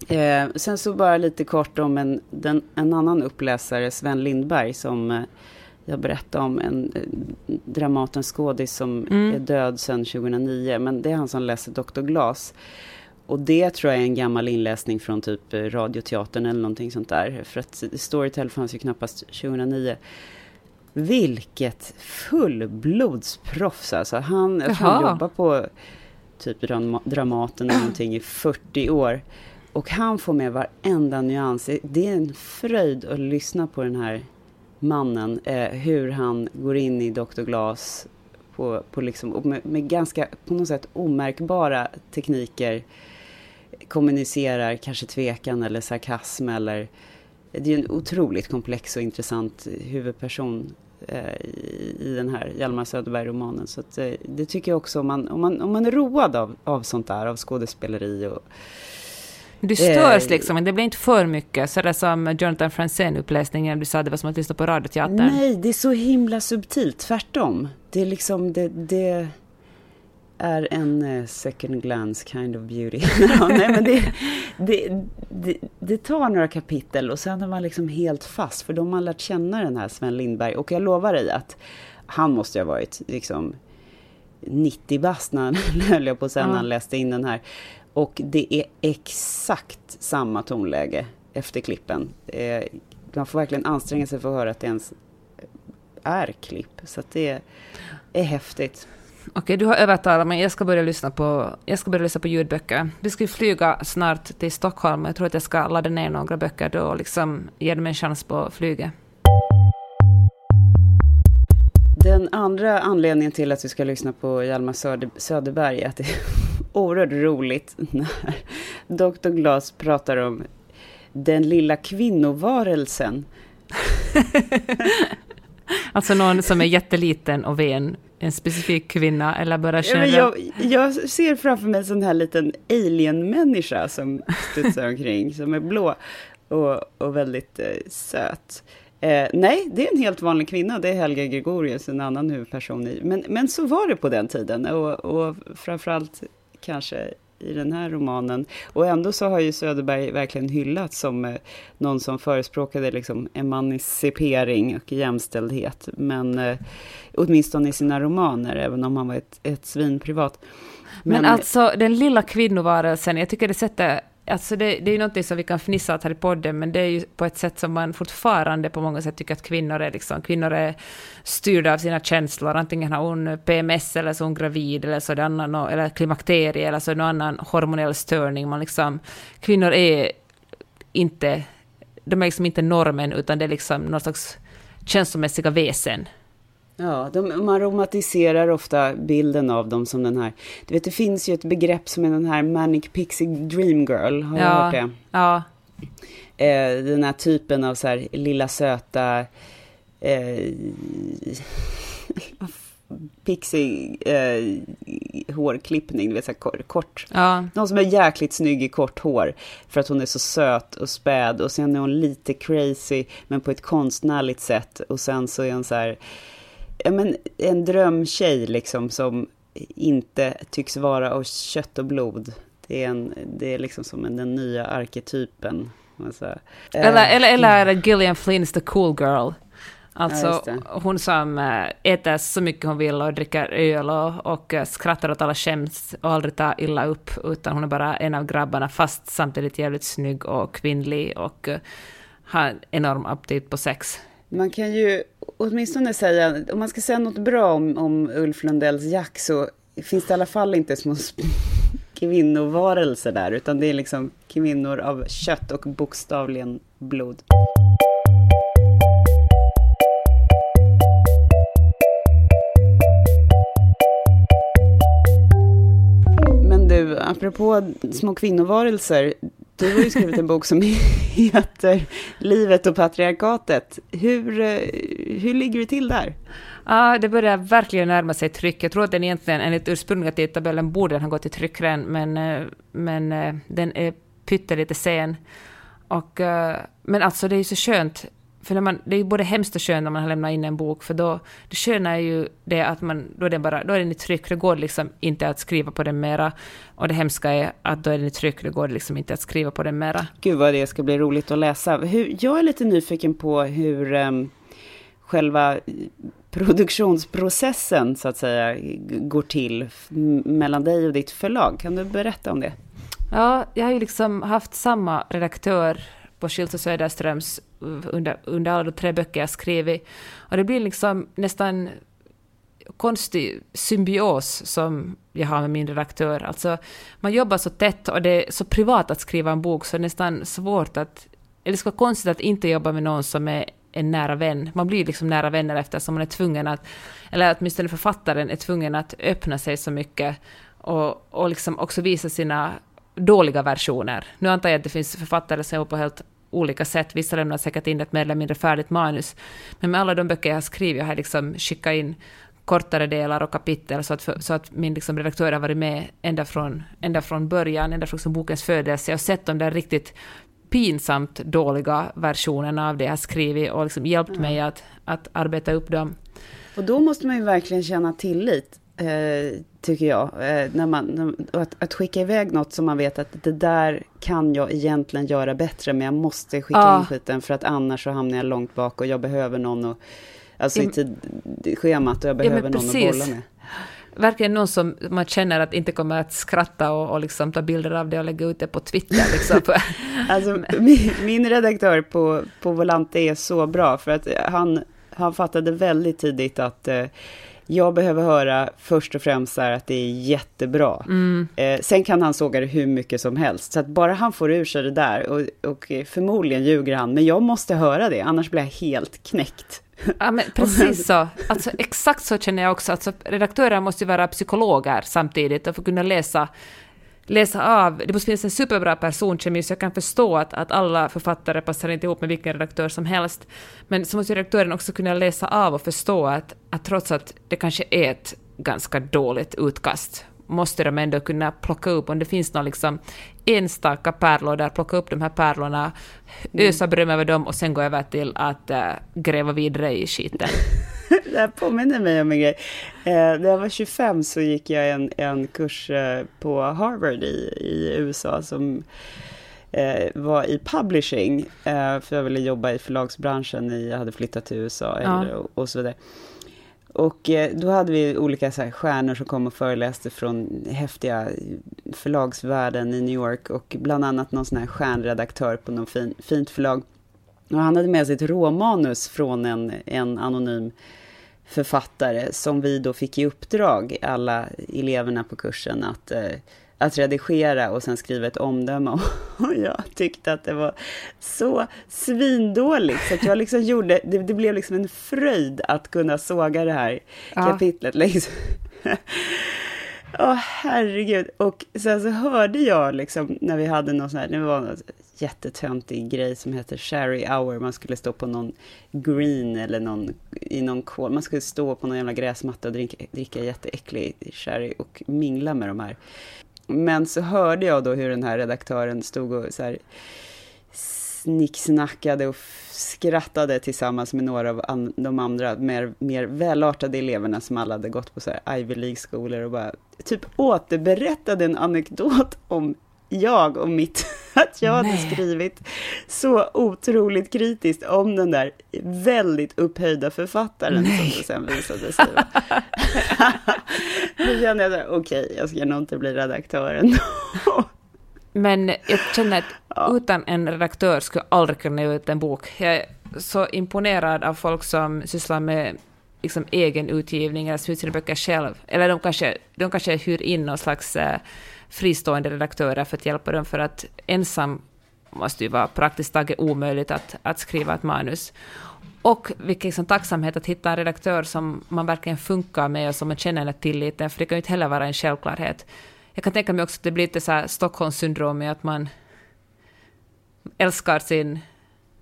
Eh, sen så bara lite kort om en, den, en annan uppläsare, Sven Lindberg, som eh, jag berättade om, en eh, Dramatens skådis som mm. är död sedan 2009. Men det är han som läser Dr. Glas. Och det tror jag är en gammal inläsning från typ eh, Radioteatern eller någonting sånt där. För att Storytel fanns ju knappast 2009. Vilket fullblodsproffs alltså. Han, jag tror han jobbar på typ Dramaten eller någonting i 40 år. Och han får med varenda nyans. Det är en fröjd att lyssna på den här mannen. Eh, hur han går in i Dr. Glas på, på liksom, med, med ganska på något sätt omärkbara tekniker kommunicerar kanske tvekan eller sarkasm eller... Det är en otroligt komplex och intressant huvudperson eh, i, den här Hjalmar Söderberg-romanen. Så att, eh, det tycker jag också om man, om man, om man är road av, av sånt där, av skådespeleri och... Du störs eh, liksom, men det blir inte för mycket. Så det som Jonathan Franzen-uppläsningen, du sa det var som att lyssna på radioteatern. Nej, det är så himla subtilt, tvärtom. Det är liksom, det, det, är en uh, second glance kind of beauty. nej, men det, det, det, det, tar några kapitel och sen är man liksom helt fast, för då har man lärt känna den här Sven Lindberg. Och jag lovar dig att han måste ha varit liksom 90 bast när han, höll jag på sen, när han läste in den här. Och det är exakt samma tonläge efter klippen. Eh, man får verkligen anstränga sig för att höra att det ens är klipp. Så det är häftigt. Okej, du har övertalat mig. Jag ska börja lyssna på, jag ska börja lyssna på ljudböcker. Vi ska ju flyga snart till Stockholm. Jag tror att jag ska ladda ner några böcker då och liksom ge dem en chans på flyget. Den andra anledningen till att vi ska lyssna på Hjalmar Söderberg är att det är oerhört roligt när Dr. Glas pratar om den lilla kvinnovarelsen. alltså någon som är jätteliten och ven en specifik kvinna eller bara generellt? Jag, jag ser framför mig en sån här liten alien-människa som studsar omkring, som är blå och, och väldigt eh, söt. Eh, nej, det är en helt vanlig kvinna, det är Helga Gregorius, en annan huvudperson i. Men, men så var det på den tiden och, och framförallt kanske i den här romanen. Och ändå så har ju Söderberg verkligen hyllats som eh, någon som förespråkade liksom emancipering och jämställdhet. Men eh, åtminstone i sina romaner, även om han var ett, ett svin privat. Men, Men alltså den lilla kvinnovarelsen, jag tycker det sätter Alltså det, det är ju någonting som vi kan fnissa åt här i podden, men det är ju på ett sätt som man fortfarande på många sätt tycker att kvinnor är, liksom, kvinnor är styrda av sina känslor. Antingen har hon PMS, eller så är hon gravid, eller så är det annan, eller klimakterie, eller så är det någon annan hormonell störning. Man liksom, kvinnor är inte, de är liksom inte normen, utan det är liksom någon slags känslomässiga väsen. Ja, de, man romantiserar ofta bilden av dem som den här... Du vet, det finns ju ett begrepp som är den här Manic Pixie Dream Girl. Har ja, du hört det? Ja. Eh, den här typen av så här lilla söta... Eh, pixie eh, hårklippning, du vet, så här kort. Ja. Någon som är jäkligt snygg i kort hår, för att hon är så söt och späd. Och sen är hon lite crazy, men på ett konstnärligt sätt. Och sen så är hon så här ja, men en drömtjej liksom som inte tycks vara av kött och blod. Det är, en, det är liksom som en, den nya arketypen. Alltså, eller, äh, eller, eller är Gillian Flynns the cool girl? Alltså ja, hon som äh, äter så mycket hon vill och dricker öl och, och äh, skrattar åt alla skämt och aldrig tar illa upp, utan hon är bara en av grabbarna, fast samtidigt jävligt snygg och kvinnlig och har enorm aptit på sex. Man kan ju åtminstone säga, om man ska säga något bra om, om Ulf Lundells Jack så finns det i alla fall inte små kvinnovarelser där, utan det är liksom kvinnor av kött och bokstavligen blod. Men du, apropå små kvinnovarelser, du har ju skrivit en bok som heter Livet och patriarkatet. Hur, eh, hur ligger det till där? Ja, det börjar verkligen närma sig tryck. Jag tror att den egentligen, enligt ursprungliga tidtabellen, borde den ha gått i tryckren, men, eh, men eh, den är pyttelite sen. Och, men alltså, det är ju så skönt för när man, det är ju både hemskt och skönt när man har lämnat in en bok, för då, det sköna är ju det att man, då är den, bara, då är den i tryck, det går liksom inte att skriva på den mera. Och det hemska är att då är den i tryck, det går liksom inte att skriva på den mera. Gud vad det ska bli roligt att läsa. Hur, jag är lite nyfiken på hur um, själva produktionsprocessen, så att säga, går till mellan dig och ditt förlag. Kan du berätta om det? Ja, jag har ju liksom haft samma redaktör på Schildt och Söderströms under, under alla de tre böcker jag skrivit. Och det blir liksom nästan konstig symbios som jag har med min redaktör. Alltså, man jobbar så tätt och det är så privat att skriva en bok så det är nästan svårt att... Eller det ska vara konstigt att inte jobba med någon som är en nära vän. Man blir liksom nära vänner eftersom man är tvungen att... Eller åtminstone författaren är tvungen att öppna sig så mycket och, och liksom också visa sina dåliga versioner. Nu antar jag att det finns författare som jobbar på helt olika sätt. Vissa lämnar säkert in ett mer eller mindre färdigt manus. Men med alla de böcker jag har skrivit har jag liksom skickat in kortare delar och kapitel så att, för, så att min liksom redaktör har varit med ända från, ända från början, ända från liksom bokens födelse och sett de där riktigt pinsamt dåliga versionerna av det jag har skrivit och liksom hjälpt mm. mig att, att arbeta upp dem. Och då måste man ju verkligen känna tillit Eh, tycker jag. Eh, när man, att, att, skicka iväg något som man vet att det där kan jag egentligen göra bättre, men jag måste skicka ja. in skiten för att annars så hamnar jag långt bak och jag behöver någon och, alltså i schemat och jag behöver ja, någon att bolla med. Verkligen någon som man känner att inte kommer att skratta och, och liksom ta bilder av det och lägga ut det på Twitter. Liksom. alltså, min, min redaktör på, på Volante är så bra, för att han, han fattade väldigt tidigt att eh, jag behöver höra först och främst att det är jättebra. Mm. Eh, sen kan han såga det hur mycket som helst. Så att bara han får ur sig det där, och, och förmodligen ljuger han, men jag måste höra det, annars blir jag helt knäckt. Ja, men precis så. Alltså, exakt så känner jag också. Alltså, redaktörer måste ju vara psykologer samtidigt och få kunna läsa läsa av, det måste finnas en superbra personkemi, så jag kan förstå att, att alla författare passar inte ihop med vilken redaktör som helst. Men så måste redaktören också kunna läsa av och förstå att, att trots att det kanske är ett ganska dåligt utkast, måste de ändå kunna plocka upp, om det finns någon liksom enstaka pärlor där, plocka upp de här pärlorna, mm. ösa beröm över dem och sen gå över till att äh, gräva vidare i skiten. det här påminner mig om en grej. Eh, när jag var 25 så gick jag en, en kurs eh, på Harvard i, i USA som eh, var i publishing. Eh, för jag ville jobba i förlagsbranschen, i, jag hade flyttat till USA ja. och, och så vidare. Och eh, då hade vi olika så här, stjärnor som kom och föreläste från häftiga förlagsvärlden i New York och bland annat någon sån här stjärnredaktör på något fin, fint förlag. Och han hade med sig ett råmanus från en, en anonym författare som vi då fick i uppdrag, alla eleverna på kursen, att, eh, att redigera och sen skriva ett omdöme. Och jag tyckte att det var så svindåligt, så att jag liksom gjorde, det, det blev liksom en fröjd att kunna såga det här ja. kapitlet. Liksom. Åh, oh, herregud. Och sen så hörde jag liksom när vi hade någon sån här, det var något jättetöntig grej som heter Sherry Hour. Man skulle stå på någon green eller någon, i någon kol, Man skulle stå på någon jävla gräsmatta och dricka, dricka jätteäcklig sherry och mingla med de här. Men så hörde jag då hur den här redaktören stod och så här snicksnackade och skrattade tillsammans med några av an, de andra mer, mer välartade eleverna som alla hade gått på så här Ivy League-skolor och bara typ återberättade en anekdot om jag och mitt, att jag hade skrivit så otroligt kritiskt om den där väldigt upphöjda författaren Nej. som det sen visade sig vara. Då kände jag okej, okay, jag ska nog inte bli redaktören Men jag känner att utan en redaktör skulle jag aldrig kunna ge ut en bok. Jag, så imponerad av folk som sysslar med liksom, egen utgivning eller ut sina böcker själv. Eller de kanske, de kanske hyr in någon slags eh, fristående redaktörer för att hjälpa dem, för att ensam måste ju vara praktiskt taget omöjligt att, att skriva ett manus. Och vilken liksom tacksamhet att hitta en redaktör som man verkligen funkar med och som man känner en tillit för det kan ju inte heller vara en självklarhet. Jag kan tänka mig också att det blir lite så här Stockholmssyndrom i att man älskar sin...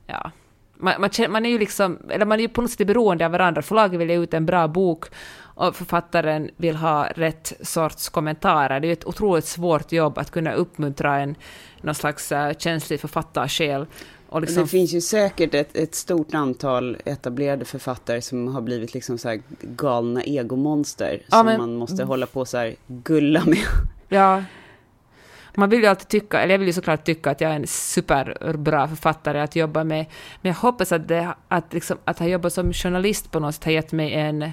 Ja, man, man, man, är ju liksom, eller man är ju på något sätt beroende av varandra. Förlaget vill ge ut en bra bok och författaren vill ha rätt sorts kommentarer. Det är ju ett otroligt svårt jobb att kunna uppmuntra en någon slags uh, känslig författarsjäl. Och liksom... Det finns ju säkert ett, ett, stort antal etablerade författare som har blivit liksom så galna egomonster ja, som men... man måste hålla på så här gulla med. Ja. Man vill ju alltid tycka, eller jag vill ju såklart tycka att jag är en superbra författare att jobba med, men jag hoppas att, det, att, liksom, att ha jobbat som journalist på något sätt har gett mig en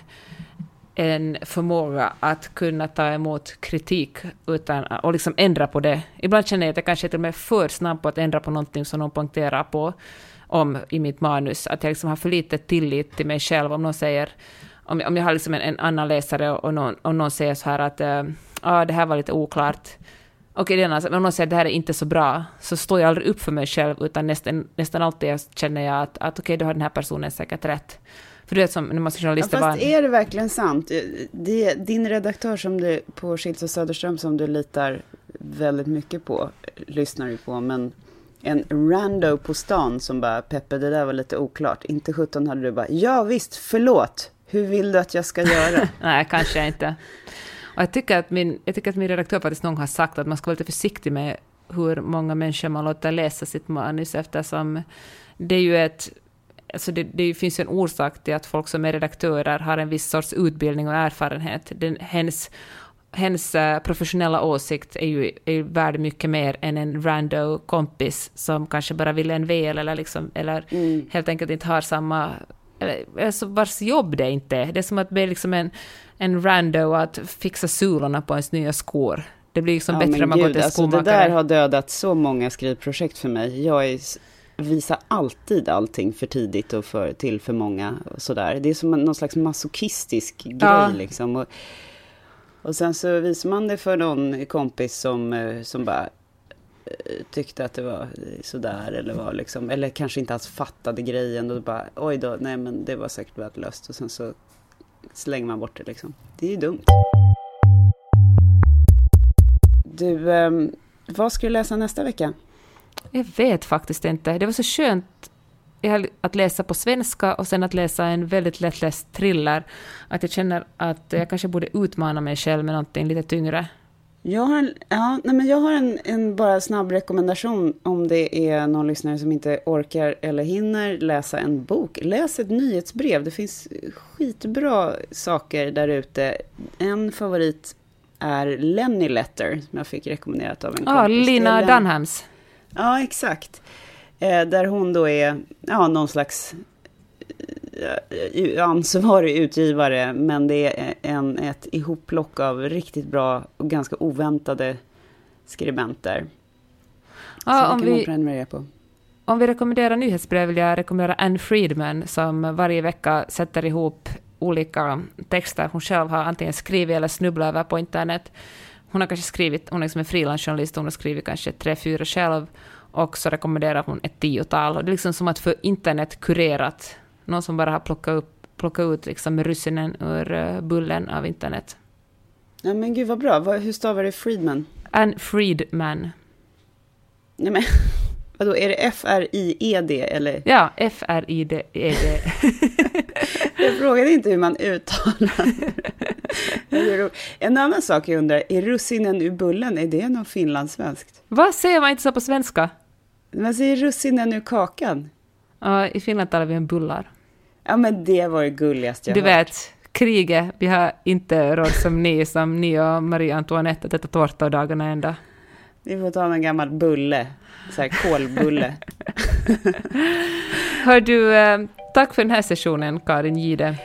en förmåga att kunna ta emot kritik utan, och liksom ändra på det. Ibland känner jag att jag kanske till och med är för snabb på att ändra på någonting som någon poängterar på om i mitt manus. Att jag liksom har för lite tillit till mig själv. Om någon säger, om om jag har liksom en, en annan läsare och någon, och någon säger så här att äh, ah, det här var lite oklart. Okej, okay, om någon säger att det här är inte så bra, så står jag aldrig upp för mig själv, utan nästan, nästan alltid känner jag att, att okej, okay, då har den här personen säkert rätt. För du vet som när man ska journalister ja, fast är det verkligen sant? Det, din redaktör som du, på Schilds och Söderström som du litar väldigt mycket på, lyssnar du på, men en rando på stan som bara Peppe det där var lite oklart. Inte 17 hade du bara ja visst förlåt. Hur vill du att jag ska göra? Nej, kanske inte. Och jag, tycker att min, jag tycker att min redaktör faktiskt någon har sagt att man ska vara lite försiktig med hur många människor man låter läsa sitt manus eftersom det är ju ett Alltså det, det, finns en orsak till att folk som är redaktörer har en viss sorts utbildning och erfarenhet. Den, hens, hens uh, professionella åsikt är ju, är ju värd mycket mer än en rando kompis som kanske bara vill en väl eller, liksom, eller mm. helt enkelt inte har samma... Eller, alltså vars jobb det inte är. Det är som att be liksom en, en rando att fixa sulorna på ens nya skor. Det blir liksom ja, bättre om man går till alltså skomakare. Det där har dödat så många skrivprojekt för mig. Jag är visa alltid allting för tidigt och för, till för många. Och sådär. Det är som någon slags masochistisk ja. grej liksom. Och, och sen så visar man det för någon kompis som, eh, som bara Eh, tyckte att det var eh, sådär eller var liksom, eller kanske inte alls fattade grejen och bara oj då, nej men det var säkert värdelöst och sen så slänger man bort det liksom. Det är ju dumt. Du, eh, vad ska du läsa nästa vecka? Jag vet faktiskt inte. Det var så skönt att läsa på svenska och sen att läsa en väldigt lättläst thriller, att jag känner att jag kanske borde utmana mig själv med någonting lite tyngre. Jag har, en, ja, nej men jag har en, en, bara snabb rekommendation om det är någon lyssnare som inte orkar eller hinner läsa en bok. Läs ett nyhetsbrev. Det finns skitbra saker där ute. En favorit är Lenny Letter, som jag fick rekommenderat av en kompis. Ja, Lina Dunhams. Ja, exakt. Eh, där hon då är ja, någon slags ansvarig utgivare, men det är en, ett ihopplock av riktigt bra och ganska oväntade skribenter. Ja, om vi, på. Om vi rekommenderar nyhetsbrev vill jag rekommendera Anne Friedman som varje vecka sätter ihop olika texter hon själv har antingen skrivit eller snubblat över på internet. Hon har kanske skrivit, hon är liksom en frilansjournalist, hon har skrivit kanske tre, fyra själv, och så rekommenderar hon ett tiotal. Och det är liksom som att få internet kurerat, någon som bara har plockat, upp, plockat ut liksom russinen ur uh, bullen av internet. Ja men gud vad bra, hur stavar du Friedman? Ann Friedman. Nej men, vadå, är det F-R-I-E-D eller? Ja, F-R-I-D-E-D. jag frågade inte hur man uttalar En annan sak jag undrar, är russinen ur bullen, är det något finlandssvenskt? Vad säger man inte så på svenska? Man säger russinen ur kakan. Ja, i Finland talar vi om bullar. Ja, men det var det gulligaste jag Du hört. vet, kriget, vi har inte råd som ni, som ni och Marie Antoinette, att äta tårta dagarna ända. Vi får ta någon gammal bulle, så här kolbulle. Hör du, eh, tack för den här sessionen, Karin Gide.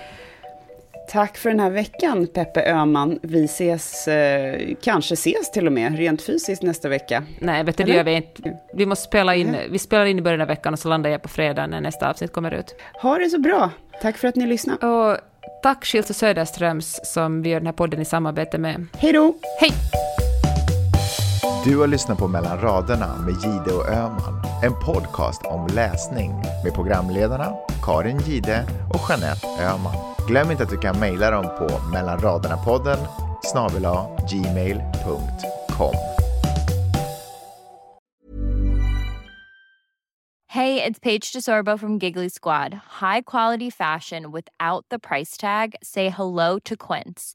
Tack för den här veckan, Peppe Öhman. Vi ses, eh, kanske ses till och med, rent fysiskt nästa vecka. Nej, vet du, det gör vi inte. Vi måste spela in, vi spelar in i början av veckan och så landar jag på fredag när nästa avsnitt kommer ut. Ha det så bra. Tack för att ni lyssnade. Och tack Schildt och Söderströms som vi gör den här podden i samarbete med. Hej då! Hej! Du har lyssnat på Mellan raderna med Gide och Öman. En podcast om läsning med programledarna Karin Gide och Jeanette Öman. Glöm inte att du kan mejla dem på mellanraderna-podden snabel gmail.com. det it's Paige DeSorbo from Giggly Squad. High quality fashion without the price tag. Say hello to Quince.